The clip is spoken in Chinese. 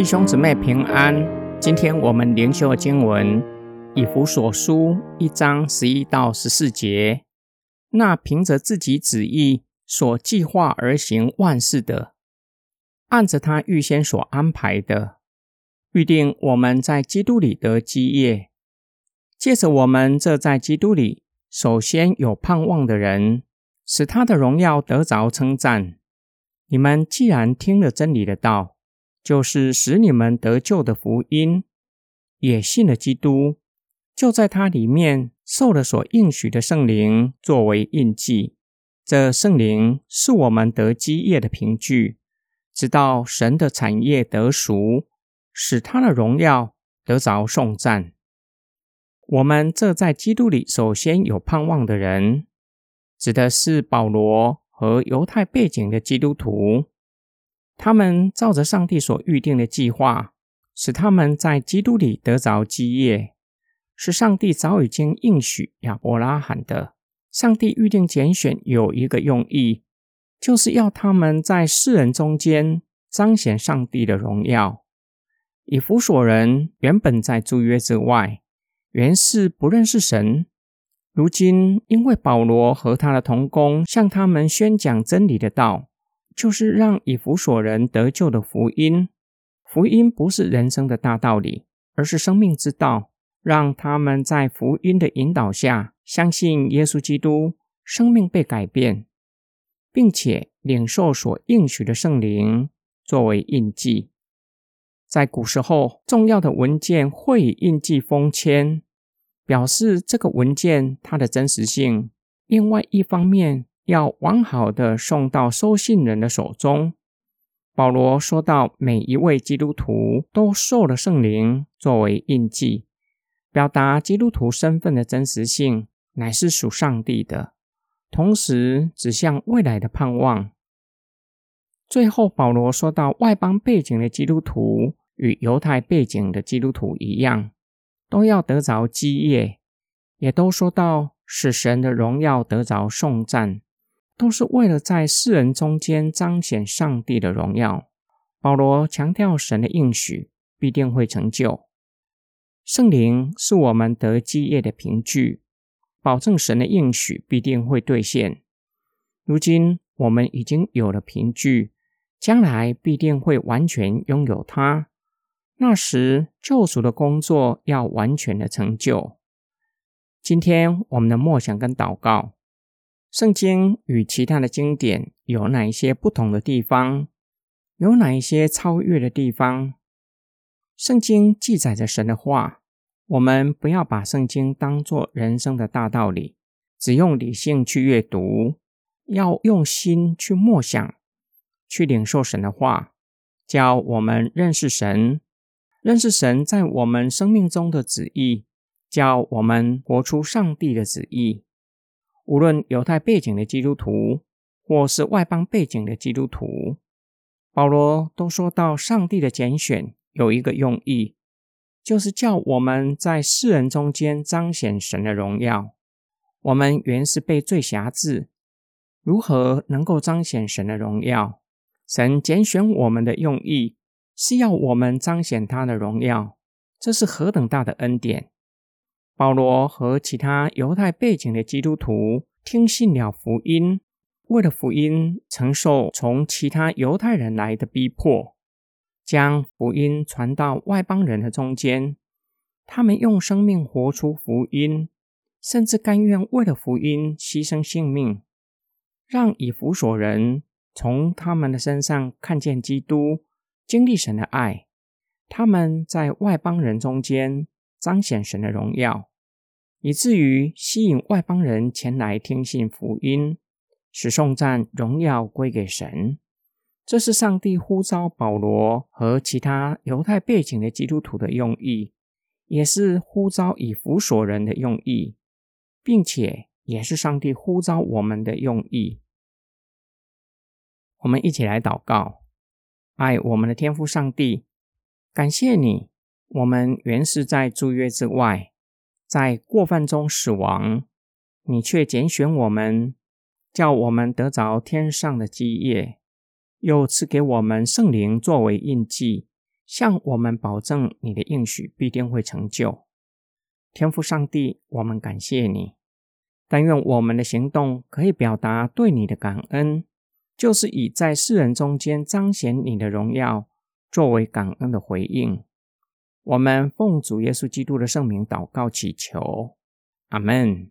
弟兄姊妹平安。今天我们灵修的经文以弗所书一章十一到十四节。那凭着自己旨意所计划而行万事的，按着他预先所安排的，预定我们在基督里得基业。借着我们这在基督里首先有盼望的人，使他的荣耀得着称赞。你们既然听了真理的道，就是使你们得救的福音，也信了基督，就在他里面受了所应许的圣灵作为印记。这圣灵是我们得基业的凭据，直到神的产业得赎，使他的荣耀得着颂赞。我们这在基督里首先有盼望的人，指的是保罗和犹太背景的基督徒。他们照着上帝所预定的计划，使他们在基督里得着基业，是上帝早已经应许亚伯拉罕的。上帝预定拣选有一个用意，就是要他们在世人中间彰显上帝的荣耀。以弗所人原本在诸约之外，原是不认识神，如今因为保罗和他的同工向他们宣讲真理的道。就是让以弗所人得救的福音。福音不是人生的大道理，而是生命之道。让他们在福音的引导下，相信耶稣基督，生命被改变，并且领受所应许的圣灵作为印记。在古时候，重要的文件会以印记封签，表示这个文件它的真实性。另外一方面，要完好的送到收信人的手中。保罗说到，每一位基督徒都受了圣灵作为印记，表达基督徒身份的真实性乃是属上帝的，同时指向未来的盼望。最后，保罗说到，外邦背景的基督徒与犹太背景的基督徒一样，都要得着基业，也都说到使神的荣耀得着颂赞。都是为了在世人中间彰显上帝的荣耀。保罗强调神的应许必定会成就。圣灵是我们得基业的凭据，保证神的应许必定会兑现。如今我们已经有了凭据，将来必定会完全拥有它。那时救赎的工作要完全的成就。今天我们的默想跟祷告。圣经与其他的经典有哪一些不同的地方？有哪一些超越的地方？圣经记载着神的话，我们不要把圣经当作人生的大道理，只用理性去阅读，要用心去默想，去领受神的话，教我们认识神，认识神在我们生命中的旨意，教我们活出上帝的旨意。无论犹太背景的基督徒，或是外邦背景的基督徒，保罗都说到，上帝的拣选有一个用意，就是叫我们在世人中间彰显神的荣耀。我们原是被罪辖制，如何能够彰显神的荣耀？神拣选我们的用意，是要我们彰显他的荣耀，这是何等大的恩典！保罗和其他犹太背景的基督徒听信了福音，为了福音承受从其他犹太人来的逼迫，将福音传到外邦人的中间。他们用生命活出福音，甚至甘愿为了福音牺牲性命，让以弗所人从他们的身上看见基督，经历神的爱。他们在外邦人中间彰显神的荣耀。以至于吸引外邦人前来听信福音，使颂赞荣耀归给神。这是上帝呼召保罗和其他犹太背景的基督徒的用意，也是呼召以弗所人的用意，并且也是上帝呼召我们的用意。我们一起来祷告：爱我们的天父上帝，感谢你，我们原是在诸约之外。在过犯中死亡，你却拣选我们，叫我们得着天上的基业，又赐给我们圣灵作为印记，向我们保证你的应许必定会成就。天父上帝，我们感谢你。但愿我们的行动可以表达对你的感恩，就是以在世人中间彰显你的荣耀，作为感恩的回应。我们奉主耶稣基督的圣名祷告祈求，阿门。